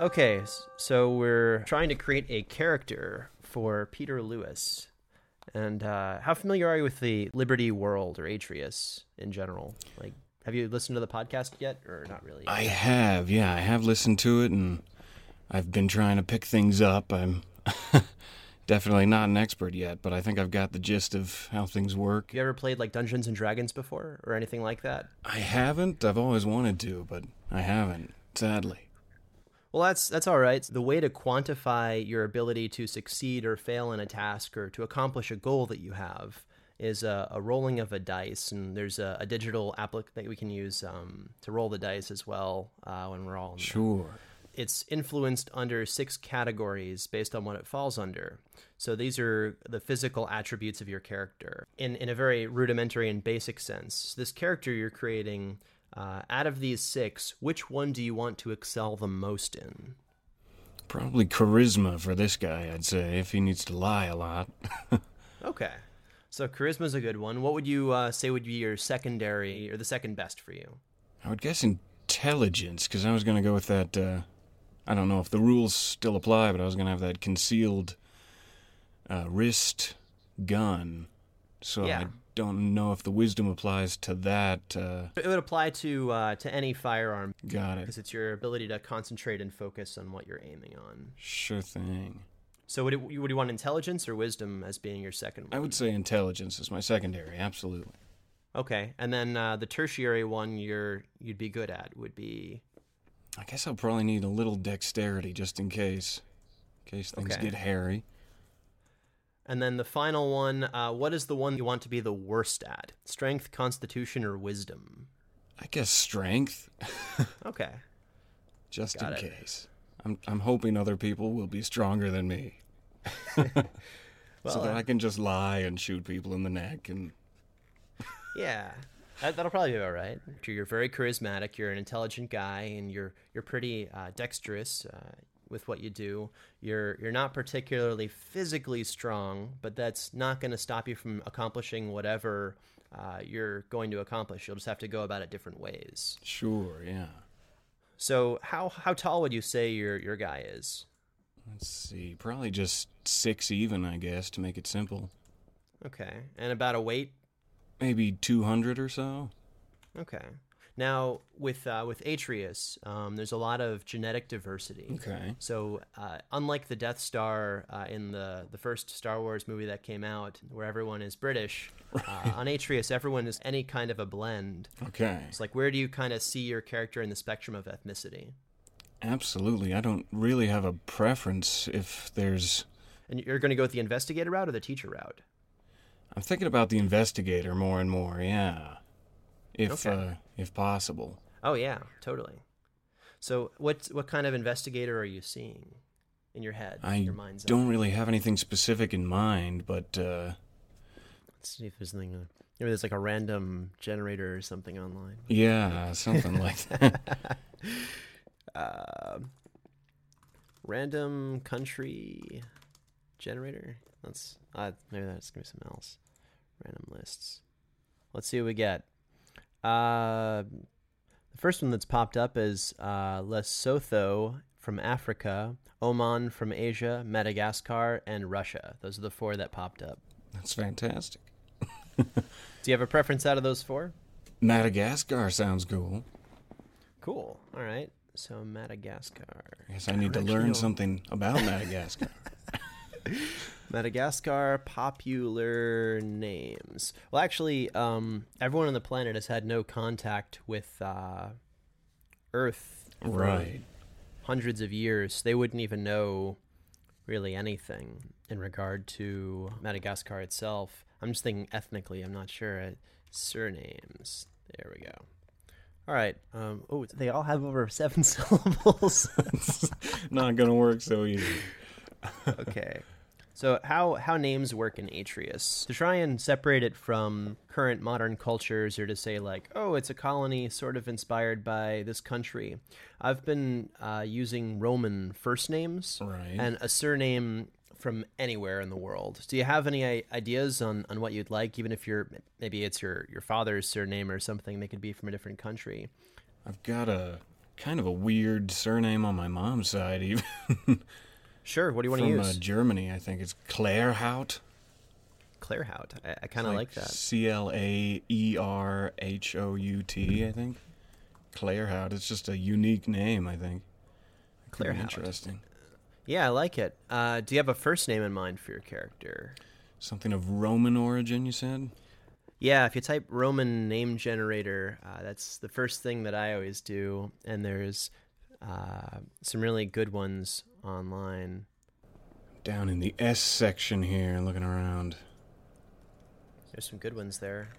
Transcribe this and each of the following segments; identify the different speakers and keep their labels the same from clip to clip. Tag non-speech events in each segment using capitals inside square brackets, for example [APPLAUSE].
Speaker 1: Okay, so we're trying to create a character for Peter Lewis. And uh, how familiar are you with the Liberty World or Atreus in general? Like, have you listened to the podcast yet, or not really?
Speaker 2: I have, yeah, I have listened to it, and I've been trying to pick things up. I'm [LAUGHS] definitely not an expert yet, but I think I've got the gist of how things work.
Speaker 1: You ever played like Dungeons and Dragons before, or anything like that?
Speaker 2: I haven't. I've always wanted to, but I haven't, sadly.
Speaker 1: Well, that's that's all right. The way to quantify your ability to succeed or fail in a task or to accomplish a goal that you have is a, a rolling of a dice, and there's a, a digital applic that we can use um, to roll the dice as well uh, when we're all. In
Speaker 2: Sure.
Speaker 1: it's influenced under six categories based on what it falls under. So these are the physical attributes of your character. In in a very rudimentary and basic sense, this character you're creating, uh, out of these six, which one do you want to excel the most in?
Speaker 2: Probably charisma for this guy, I'd say, if he needs to lie a lot. [LAUGHS]
Speaker 1: Okay. So charisma's a good one. What would you uh, say would be your secondary or the second best for you?
Speaker 2: I would guess intelligence, because I was going to go with that. Uh, I don't know if the rules still apply, but I was going to have that concealed uh, wrist gun. So
Speaker 1: Yeah.
Speaker 2: I don't know if the wisdom applies to that. Uh,
Speaker 1: It would apply to uh, to any firearm
Speaker 2: got it.
Speaker 1: because it's your ability to concentrate and focus on what you're aiming on.
Speaker 2: Sure thing.
Speaker 1: So would, it, would you want intelligence or wisdom as being your second one?
Speaker 2: I would say intelligence is my secondary, absolutely.
Speaker 1: Okay, and then uh, the tertiary one you're you'd be good at would be
Speaker 2: I guess I'll probably need a little dexterity just in case. In case things
Speaker 1: Okay.
Speaker 2: get hairy.
Speaker 1: And then the final one. Uh, what is the one you want to be the worst at? Strength, constitution, or wisdom?
Speaker 2: I guess strength, [LAUGHS]
Speaker 1: Okay,
Speaker 2: just
Speaker 1: Got
Speaker 2: in
Speaker 1: it.
Speaker 2: case. I'm I'm hoping other people will be stronger than me. [LAUGHS] so that
Speaker 1: uh,
Speaker 2: I can just lie and shoot people in the neck and [LAUGHS]
Speaker 1: yeah, that, that'll probably be all right. You're very charismatic. You're an intelligent guy, and you're you're pretty uh, dexterous uh, with what you do. You're you're not particularly physically strong, but that's not going to stop you from accomplishing whatever uh, you're going to accomplish. You'll just have to go about it different ways.
Speaker 2: sure, yeah.
Speaker 1: So how how tall would you say your your guy is?
Speaker 2: Let's see, probably just six even, I guess, to make it simple.
Speaker 1: Okay, and about a weight.
Speaker 2: Maybe 200 or so.
Speaker 1: Okay. Now with uh, with Atreus, um, there's a lot of genetic diversity.
Speaker 2: Okay.
Speaker 1: So, uh, unlike the Death Star uh, in the the first Star Wars movie that came out, where everyone is British, uh, on Atreus, everyone is any kind of a blend.
Speaker 2: Okay.
Speaker 1: It's like, where do you kind of see your character in the spectrum of ethnicity?
Speaker 2: Absolutely. I don't really have a preference if there's.
Speaker 1: And you're going to go with the investigator route or the teacher route?
Speaker 2: I'm thinking about the investigator more and more, yeah. If,
Speaker 1: Okay.
Speaker 2: uh, if possible.
Speaker 1: Oh yeah, totally. So, what what kind of investigator are you seeing in your head?
Speaker 2: I
Speaker 1: your mind's
Speaker 2: don't really have anything specific in mind, but uh,
Speaker 1: Let's see if there's something. Uh, maybe there's like a random generator or something online.
Speaker 2: yeah, something like that.
Speaker 1: uh, [LAUGHS] random country generator. Let's uh, maybe that's gonna be something else. Random lists. Let's see what we get. Uh, the first one that's popped up is uh, Lesotho from Africa, Oman from Asia, Madagascar, and Russia. Those are the four that popped up.
Speaker 2: That's fantastic. [LAUGHS]
Speaker 1: Do you have a preference out of those four?
Speaker 2: Madagascar sounds cool.
Speaker 1: Cool. All right. So Madagascar.
Speaker 2: I guess I need to learn something about Madagascar. [LAUGHS]
Speaker 1: Madagascar popular names. Well, actually, um, everyone on the planet has had no contact with uh, Earth for
Speaker 2: right.
Speaker 1: hundreds of years. They wouldn't even know really anything in regard to Madagascar itself. I'm just thinking ethnically. I'm not sure. Surnames. There we go. All right. Um, oh, they all have over seven [LAUGHS] syllables. [LAUGHS]
Speaker 2: Not gonna work so easy.
Speaker 1: okay. So how how names work in Atreus to try and separate it from current modern cultures, or to say like, oh, it's a colony sort of inspired by this country. I've been uh, using Roman first names
Speaker 2: Right.
Speaker 1: and a surname from anywhere in the world. Do you have any ideas on, on what you'd like, even if you're maybe it's your your father's surname or something? They could be from a different country.
Speaker 2: I've got a kind of a weird surname on my mom's side, even [LAUGHS]
Speaker 1: Sure. What do you want to
Speaker 2: from
Speaker 1: use?
Speaker 2: uh, Germany. I think it's Claerhaut.
Speaker 1: Clairhout. I, I kind of like, that.
Speaker 2: C L A E R H O U T. I think Claerhaut. It's just a unique name. I think. Pretty Interesting.
Speaker 1: Yeah, I like it. Uh, do you have a first name in mind for your character?
Speaker 2: Something of Roman origin. You said.
Speaker 1: Yeah, if you type Roman name generator, uh, that's the first thing that I always do. And there's uh, some really good ones online.
Speaker 2: Down in the S section here, looking around.
Speaker 1: There's some good ones there.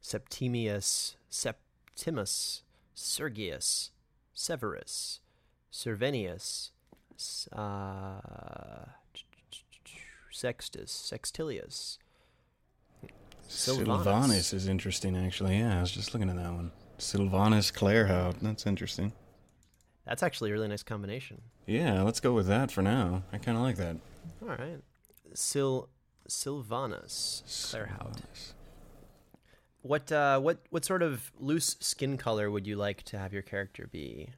Speaker 1: Septimius, Septimus, Sergius, Severus, Servenius, uh, Sextus, Sextilius. Sylvanus.
Speaker 2: Sylvanus is interesting, actually. Yeah, I was just looking at that one. Sylvanus Claerhaut. That's interesting.
Speaker 1: That's actually a really nice combination.
Speaker 2: Yeah, let's go with that for now. I kind of like that.
Speaker 1: All right. Sil Sylvanus Claerhaut.
Speaker 2: Sylvanus.
Speaker 1: What uh what what sort of loose skin color would you like to have your character be?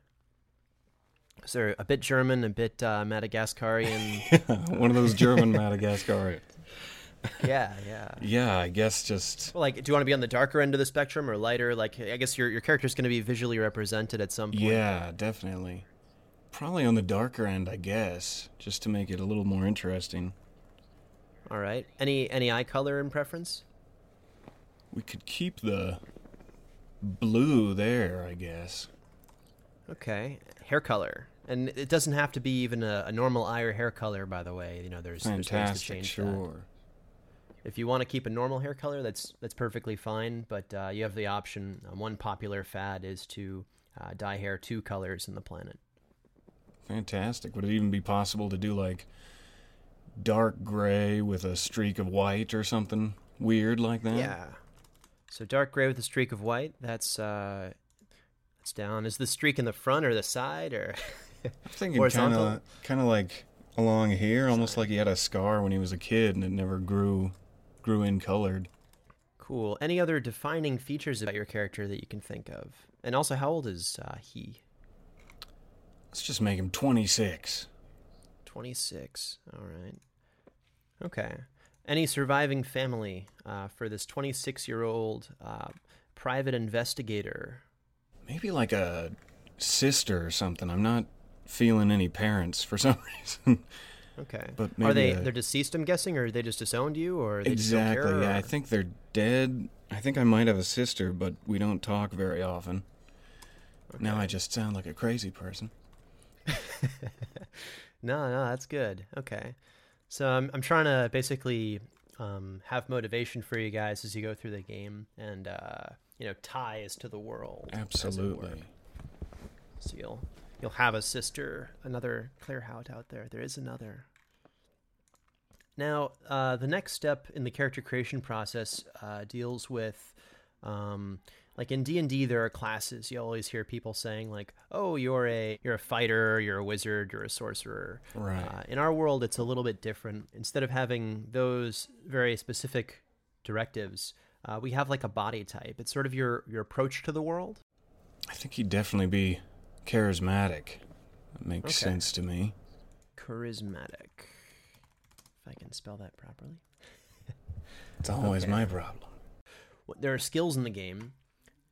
Speaker 1: Is there a bit German, a bit uh, Madagascarian? [LAUGHS]
Speaker 2: One of those German Madagascar.
Speaker 1: Yeah, yeah.
Speaker 2: Yeah, I guess just
Speaker 1: Well, like, do you want to be on the darker end of the spectrum or lighter? Like, I guess your your character's going to be visually represented at some point.
Speaker 2: yeah, definitely. Probably on the darker end, I guess, just to make it a little more interesting.
Speaker 1: All right. Any any eye color in preference?
Speaker 2: We could keep the blue there, I guess.
Speaker 1: Okay. Hair color. And it doesn't have to be even a, a normal eye or hair color, by the way. You know, there's, there's ways to
Speaker 2: Fantastic,
Speaker 1: change that. If you want to keep a normal hair color, that's that's perfectly fine. But uh, you have the option. Uh, one popular fad is to uh, dye hair two colors in the planet.
Speaker 2: Fantastic. Would it even be possible to do like dark gray with a streak of white or something weird like that?
Speaker 1: Yeah. So dark gray with a streak of white. That's uh, that's down. Is the streak in the front or the side or? [LAUGHS]
Speaker 2: I'm thinking kind
Speaker 1: Horizontal?
Speaker 2: of kind of like along here, almost like he had a scar when he was a kid and it never grew grew in colored.
Speaker 1: cool. Any other defining features about your character that you can think of? And also, how old is uh, he?
Speaker 2: Let's just make him 26.
Speaker 1: Twenty six. All right. Okay. Any surviving family uh, for this twenty six year old uh, private investigator?
Speaker 2: Maybe like a sister or something. I'm not feeling any parents for some [LAUGHS] reason.
Speaker 1: Okay.
Speaker 2: But
Speaker 1: Are they
Speaker 2: a-
Speaker 1: they're deceased? I'm guessing, or they just disowned you, or they just don't
Speaker 2: exactly.
Speaker 1: care,
Speaker 2: Yeah, I think they're dead. I think I might have a sister, but we don't talk very often. Now I just sound like a crazy person. [LAUGHS]
Speaker 1: No, no, that's good. Okay. So I'm I'm trying to basically um, have motivation for you guys as you go through the game, and uh, you know ties to the world.
Speaker 2: Absolutely.
Speaker 1: So you'll you'll have a sister, another Claerhaut out there. There is another. Now, uh, the next step in the character creation process uh, deals with, um, like in D and D, there are classes. You always hear people saying like, "Oh, you're a you're a fighter, you're a wizard, you're a sorcerer."
Speaker 2: Right.
Speaker 1: Uh, in our world, it's a little bit different. Instead of having those very specific directives, uh, we have like a body type. It's sort of your your approach to the world.
Speaker 2: I think he'd definitely be charismatic. That makes
Speaker 1: Okay.
Speaker 2: sense to me.
Speaker 1: charismatic. If I can spell that properly. [LAUGHS]
Speaker 2: It's always
Speaker 1: Okay.
Speaker 2: my problem.
Speaker 1: There are skills in the game,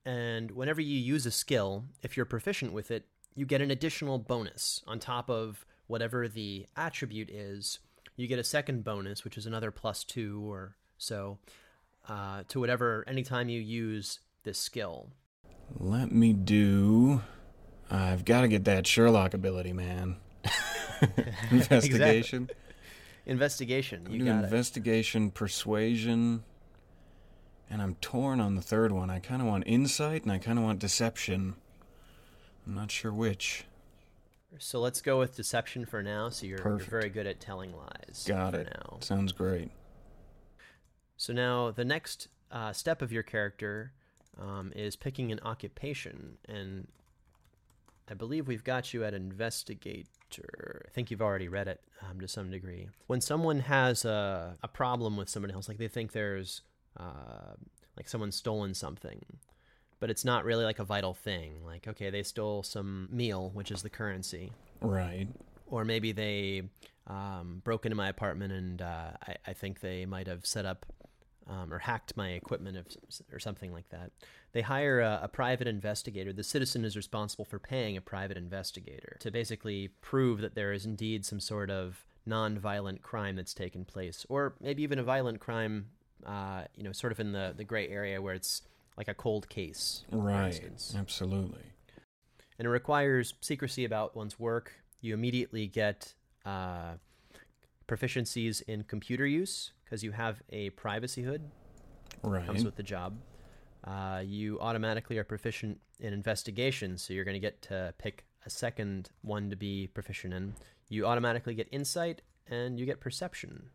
Speaker 1: and whenever you use a skill, if you're proficient with it, you get an additional bonus on top of whatever the attribute is. You get a second bonus, which is another plus two or so, uh, to whatever anytime you use this skill.
Speaker 2: Let me do. I've got to get that Sherlock ability, man. [LAUGHS] Investigation.
Speaker 1: Investigation. You got it.
Speaker 2: investigation, persuasion, and I'm torn on the third one. I kind of want insight and I kind of want deception. I'm not sure which.
Speaker 1: So let's go with deception for now. So you're, you're very good at telling lies.
Speaker 2: Got
Speaker 1: for
Speaker 2: it.
Speaker 1: Now.
Speaker 2: Sounds great.
Speaker 1: So now the next uh, step of your character um, is picking an occupation, and I believe we've got you at investigator. I think you've already read it um, to some degree. When someone has a, a problem with somebody else, like they think there's uh, like someone's stolen something, but it's not really like a vital thing. Like, okay, they stole some meal, which is the currency,
Speaker 2: Right.
Speaker 1: or maybe they um, broke into my apartment and uh, I, I think they might have set up um, or hacked my equipment or something like that. They hire a, a private investigator. The citizen is responsible for paying a private investigator to basically prove that there is indeed some sort of non-violent crime that's taken place, or maybe even a violent crime. Uh, you know, sort of in the the gray area where it's like a cold case,
Speaker 2: Right. Absolutely.
Speaker 1: and it requires secrecy about one's work. You immediately get uh, proficiencies in computer use because you have a privacy hood
Speaker 2: Right.
Speaker 1: comes with the job. Uh, you automatically are proficient in investigation, so you're going to get to pick a second one to be proficient in. You automatically get insight and you get perception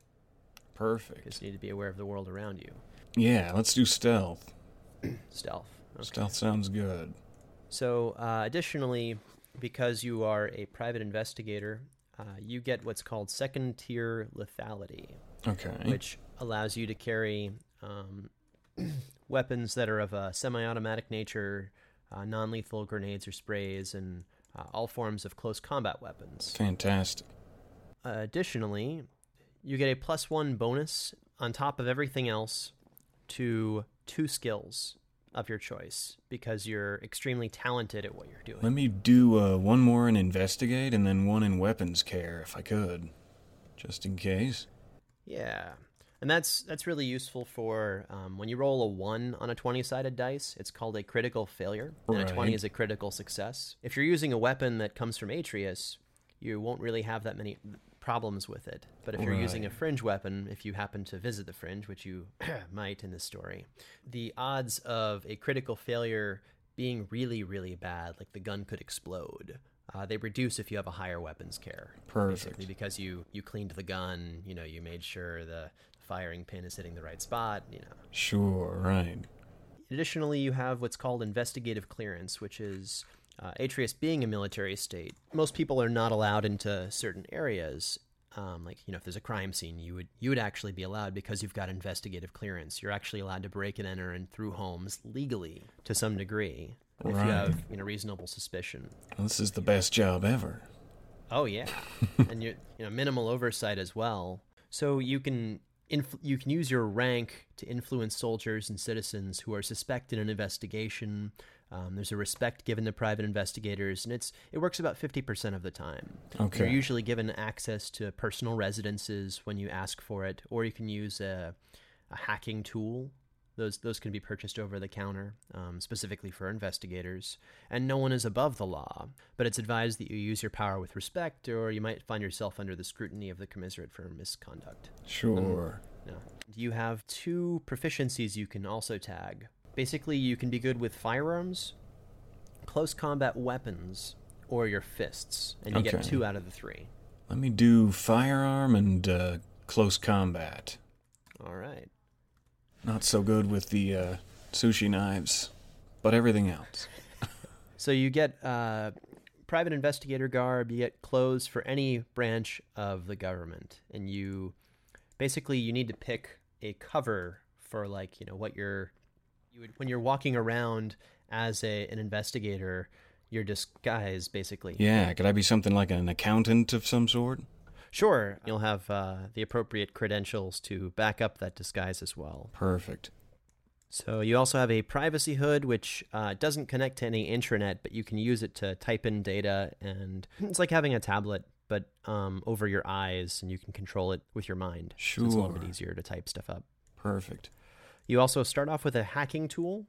Speaker 2: Perfect.
Speaker 1: because you need to be aware of the world around you.
Speaker 2: Yeah, let's do stealth. [CLEARS THROAT]
Speaker 1: Stealth. Okay.
Speaker 2: Stealth sounds good.
Speaker 1: So, uh, additionally, because you are a private investigator, uh, you get what's called second tier lethality,
Speaker 2: Okay.
Speaker 1: which allows you to carry um, [CLEARS THROAT] weapons that are of a semi automatic nature, uh, non lethal grenades or sprays, and uh, all forms of close combat weapons.
Speaker 2: Fantastic.
Speaker 1: additionally, you get a plus one bonus on top of everything else to two skills of your choice because you're extremely talented at what you're doing.
Speaker 2: Let me do uh, one more in investigate and then one in weapons care if I could. Just in case.
Speaker 1: Yeah, and that's that's really useful for um, when you roll a one on a twenty-sided dice. It's called a critical failure, and a twenty is a critical success. If you're using a weapon that comes from Atreus, you won't really have that many problems with it. But if you're using a fringe weapon, if you happen to visit the fringe, which you [CLEARS THROAT] might in this story, the odds of a critical failure being really, really bad, like the gun could explode, uh, they reduce if you have a higher weapons care.
Speaker 2: Perfect.
Speaker 1: Basically, because you you cleaned the gun, you know, you made sure the firing pin is hitting the right spot, you know.
Speaker 2: Sure, right.
Speaker 1: Additionally, you have what's called investigative clearance, which is uh, Atreus being a military state. Most people are not allowed into certain areas. Um, like you know, if there's a crime scene, you would you would actually be allowed because you've got investigative clearance. You're actually allowed to break and enter and through homes legally to some degree if you have you know reasonable suspicion.
Speaker 2: This is the best job ever.
Speaker 1: Oh yeah, [LAUGHS] and you you know minimal oversight as well. So you can inf- you can use your rank to influence soldiers and citizens who are suspected in an investigation. Um, there's a respect given to private investigators, and it's it works about fifty percent of the time.
Speaker 2: Okay.
Speaker 1: You're usually given access to personal residences when you ask for it, or you can use a, a hacking tool. Those those can be purchased over the counter, um, specifically for investigators. And no one is above the law, but it's advised that you use your power with respect, or you might find yourself under the scrutiny of the commiserate for misconduct.
Speaker 2: Sure.
Speaker 1: No. You have two proficiencies you can also tag. Basically, you can be good with firearms, close combat weapons, or your fists, and you get two out of the three.
Speaker 2: Let me do firearm and uh, close combat.
Speaker 1: All right.
Speaker 2: Not so good with the uh, sushi knives, but everything else. [LAUGHS]
Speaker 1: So you get uh, private investigator garb, you get clothes for any branch of the government, and you basically you need to pick a cover for like you know what you're you would when you're walking around as a an investigator, your disguise basically.
Speaker 2: Yeah, could I be something like an accountant of some sort?
Speaker 1: Sure, you'll have uh, the appropriate credentials to back up that disguise as well.
Speaker 2: Perfect.
Speaker 1: So you also have a privacy hood, which uh, doesn't connect to any intranet, but you can use it to type in data, and [CLEARS THROAT] it's like having a tablet, but um, over your eyes, and you can control it with your mind. Sure, So it's a little bit easier to type stuff up.
Speaker 2: Perfect.
Speaker 1: You also start off with a hacking tool.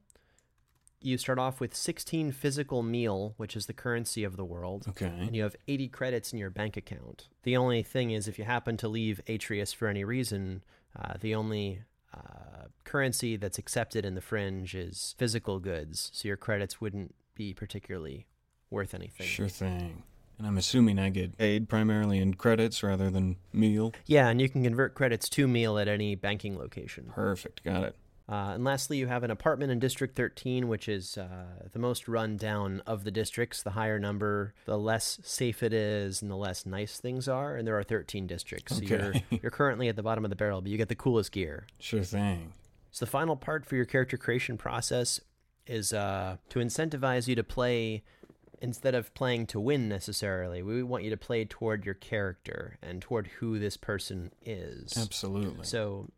Speaker 1: You start off with 16 physical meal, which is the currency of the world.
Speaker 2: Okay.
Speaker 1: And you have 80 credits in your bank account. The only thing is, if you happen to leave Atreus for any reason, uh, the only uh, currency that's accepted in the fringe is physical goods. So your credits wouldn't be particularly worth anything.
Speaker 2: Sure thing. And I'm assuming I get paid primarily in credits rather than meal.
Speaker 1: Yeah, and you can convert credits to meal at any banking location.
Speaker 2: Perfect. Got it.
Speaker 1: Uh, and lastly, you have an apartment in District 13, which is uh, the most run down of the districts. The higher number, the less safe it is, and the less nice things are. And there are 13 districts. So you're, [LAUGHS] you're currently at the bottom of the barrel, but you get the coolest gear.
Speaker 2: Sure thing.
Speaker 1: So the final part for your character creation process is uh, to incentivize you to play instead of playing to win necessarily. We want you to play toward your character and toward who this person is.
Speaker 2: Absolutely.
Speaker 1: So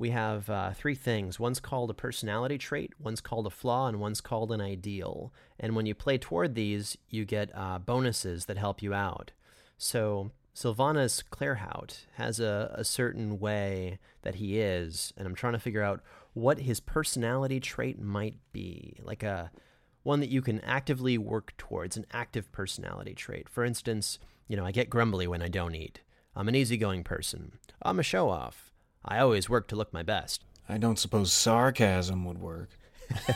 Speaker 1: we have uh, three things. One's called a personality trait, one's called a flaw, and one's called an ideal. And when you play toward these, you get uh, bonuses that help you out. So Sylvanus Claerhaut has a, a certain way that he is, and I'm trying to figure out what his personality trait might be. Like a one that you can actively work towards, an active personality trait. For instance, you know, I get grumbly when I don't eat. I'm an easygoing person. I'm a show off. I always work to look my best.
Speaker 2: I don't suppose sarcasm would work.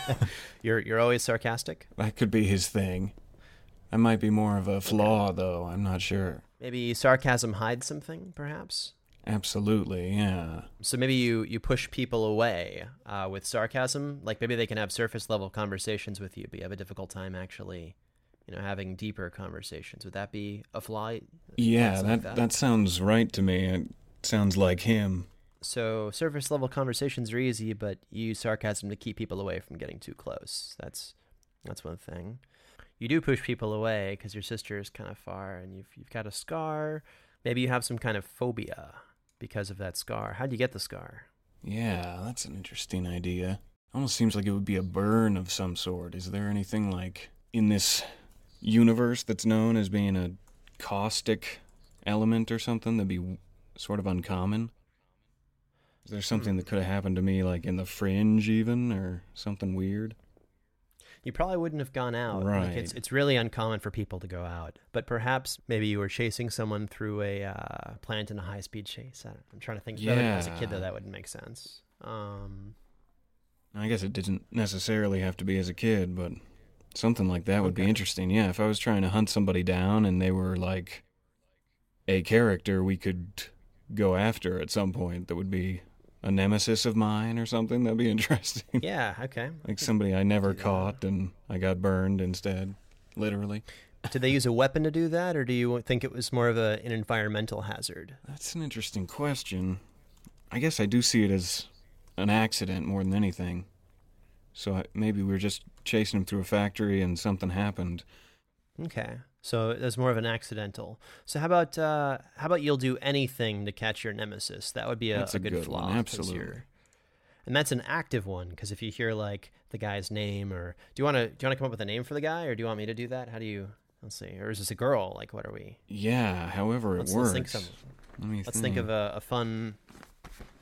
Speaker 2: [LAUGHS]
Speaker 1: You're you're always sarcastic?
Speaker 2: That could be his thing. That might be more of a flaw, though. I'm not sure.
Speaker 1: Maybe sarcasm hides something, perhaps?
Speaker 2: Absolutely, yeah.
Speaker 1: So maybe you, you push people away uh, with sarcasm. Like maybe they can have surface level conversations with you, but you have a difficult time actually, you know, having deeper conversations. Would that be a flaw?
Speaker 2: Yeah, that,
Speaker 1: like
Speaker 2: that
Speaker 1: that?
Speaker 2: sounds right to me. It sounds like him.
Speaker 1: So surface level conversations are easy, but you use sarcasm to keep people away from getting too close. That's that's one thing. You do push people away because your sister is kind of far, and you've you've got a scar. Maybe you have some kind of phobia because of that scar. How would you get the scar?
Speaker 2: Yeah, that's an interesting idea. Almost seems like it would be a burn of some sort. Is there anything like in this universe that's known as being a caustic element or something that'd be sort of uncommon? Is there something that could have happened to me like in the fringe even or something weird?
Speaker 1: You probably wouldn't have gone out.
Speaker 2: Right.
Speaker 1: Like it's it's really uncommon for people to go out. But perhaps maybe you were chasing someone through a uh, plant in a high speed chase. I I'm trying to think. Yeah. As a kid, though, that wouldn't make sense. Um,
Speaker 2: I guess it didn't necessarily have to be as a kid, but something like that would be interesting. Yeah, if I was trying to hunt somebody down and they were like a character we could go after at some point that would be a nemesis of mine or something, that'd be [LAUGHS] interesting.
Speaker 1: yeah. Okay.
Speaker 2: like somebody I never caught and I got burned instead, literally.
Speaker 1: Did they use a weapon to do that, or do you think it was more of a, an environmental hazard?
Speaker 2: That's an interesting question. I guess I do see it as an accident more than anything. So I, maybe we were just chasing him through a factory and something happened.
Speaker 1: Okay. So that's more of an accidental. So how about uh, how about you'll do anything to catch your nemesis? That would be a, a
Speaker 2: a
Speaker 1: good,
Speaker 2: good
Speaker 1: flaw.
Speaker 2: one, absolutely.
Speaker 1: And that's an active one because if you hear like the guy's name, or do you want to do you want to come up with a name for the guy, or do you want me to do that? How do you? Let's see. Or is this a girl? Like, what are we?
Speaker 2: Yeah, however it
Speaker 1: Let's,
Speaker 2: works.
Speaker 1: let's think some.
Speaker 2: Let me
Speaker 1: Let's think of a, a fun.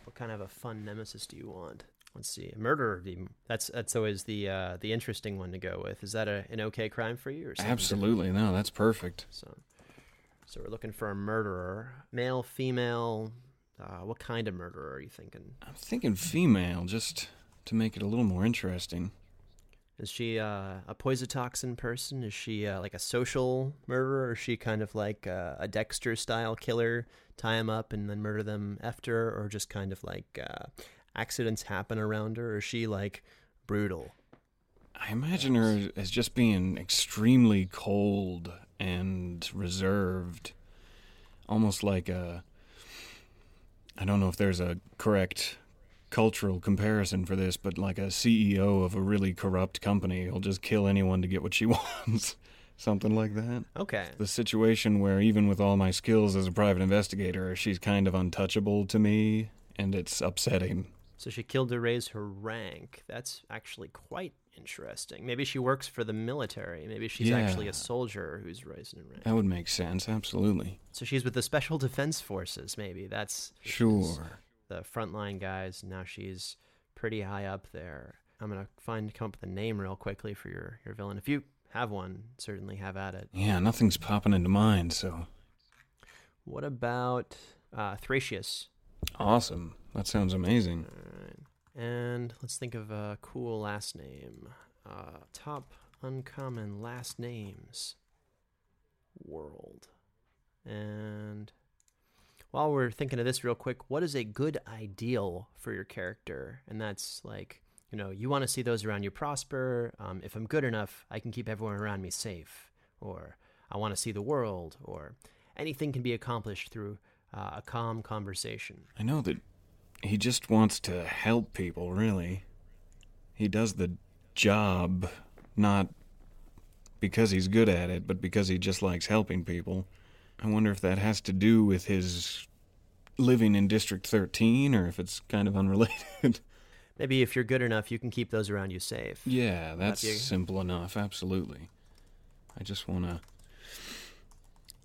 Speaker 1: What kind of a fun nemesis do you want? Let's see. A murderer. would That's that's always the uh, the interesting one to go with. Is that a, an okay crime for you? Or something different?
Speaker 2: Absolutely, no, that's perfect.
Speaker 1: So, so we're looking for a murderer, male, female. Uh, what kind of murderer are you thinking?
Speaker 2: I'm thinking female, just to make it a little more interesting.
Speaker 1: Is she uh, a poisotoxin person? Is she uh, like a social murderer? Or is she kind of like uh, a Dexter style killer? Tie them up and then murder them after, or just kind of like uh, accidents happen around her? Or is she like brutal?
Speaker 2: I imagine her as just being extremely cold and reserved, almost like a. I don't know if there's a correct cultural comparison for this, but like a CEO of a really corrupt company will just kill anyone to get what she [LAUGHS] wants. Something like that.
Speaker 1: Okay.
Speaker 2: The situation where, even with all my skills as a private investigator, she's kind of untouchable to me, and it's upsetting.
Speaker 1: So she killed to raise her rank. That's actually quite interesting. Maybe she works for the military. Maybe she's actually a soldier who's raised in rank.
Speaker 2: That would make sense, absolutely.
Speaker 1: So she's with the Special Defense Forces, maybe. That's
Speaker 2: Sure.
Speaker 1: the frontline guys. Now she's pretty high up there. I'm gonna find come up with a name real quickly for your, your villain. If you have one, certainly have at it.
Speaker 2: Yeah, nothing's popping into mind, so
Speaker 1: What about uh, Thracius?
Speaker 2: awesome. That sounds amazing.
Speaker 1: And let's think of a cool last name. Uh, top uncommon last names. World. And while we're thinking of this real quick, what is a good ideal for your character? And that's like, you know, you want to see those around you prosper. Um, if I'm good enough, I can keep everyone around me safe. Or I want to see the world. Or anything can be accomplished through uh, a calm conversation.
Speaker 2: I know that he just wants to help people, really. He does the job, not because he's good at it, but because he just likes helping people. I wonder if that has to do with his living in District 13 or if it's kind of unrelated. [LAUGHS]
Speaker 1: Maybe if you're good enough, you can keep those around you safe.
Speaker 2: yeah, that's simple enough, absolutely. I just want to.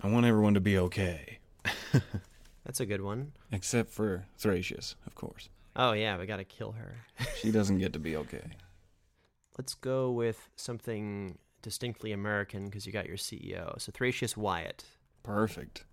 Speaker 2: I want everyone to be okay. [LAUGHS]
Speaker 1: That's a good one.
Speaker 2: Except for Thracius, of course.
Speaker 1: Oh yeah, we gotta kill her. [LAUGHS]
Speaker 2: She doesn't get to be okay.
Speaker 1: Let's go with something distinctly American because you got your CEO. So Thracius Wyatt.
Speaker 2: Perfect.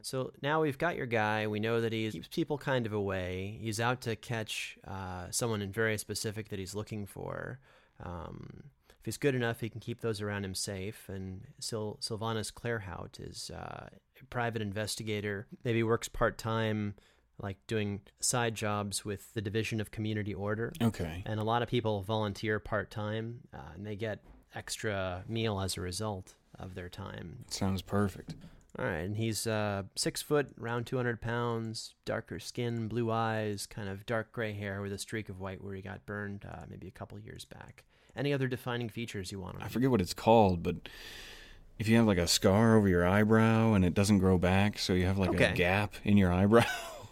Speaker 1: So now we've got your guy. We know that he keeps people kind of away. He's out to catch uh, someone in very specific that he's looking for. Um, if he's good enough, he can keep those around him safe. And Sil- Sylvanus Claerhaut is uh, private investigator. Maybe works part time, like doing side jobs with the Division of Community Order.
Speaker 2: Okay.
Speaker 1: And a lot of people volunteer part time, uh, and they get extra meal as a result of their time.
Speaker 2: Sounds perfect.
Speaker 1: All right, and he's uh, six foot, around 200 pounds, darker skin, blue eyes, kind of dark gray hair with a streak of white where he got burned uh, maybe a couple years back. Any other defining features you want on
Speaker 2: I forget what it's called, but if you have like a scar over your eyebrow and it doesn't grow back, so you have like
Speaker 1: Okay.
Speaker 2: a gap in your eyebrow.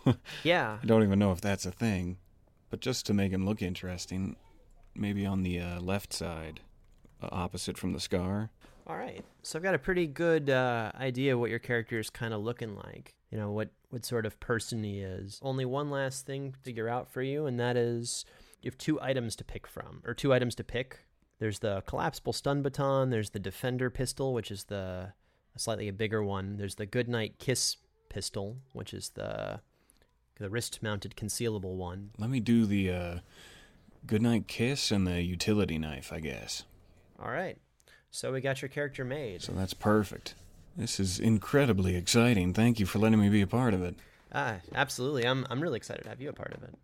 Speaker 2: [LAUGHS]
Speaker 1: Yeah,
Speaker 2: I don't even know if that's a thing, but just to make him look interesting, maybe on the uh, left side, uh, opposite from the scar.
Speaker 1: all right. So I've got a pretty good uh, idea what your character is kind of looking like. You know, what, what sort of person he is. Only one last thing to figure out for you, and that is you have two items to pick from, or two items to pick. There's the collapsible stun baton. There's the defender pistol, which is the slightly a bigger one. There's the goodnight kiss pistol, which is the the wrist-mounted concealable one.
Speaker 2: Let me do the uh, goodnight kiss and the utility knife, I guess.
Speaker 1: All right. So we got your character made.
Speaker 2: So that's perfect. This is incredibly exciting. Thank you for letting me be a part of it.
Speaker 1: Ah, absolutely. I'm I'm really excited to have you a part of it.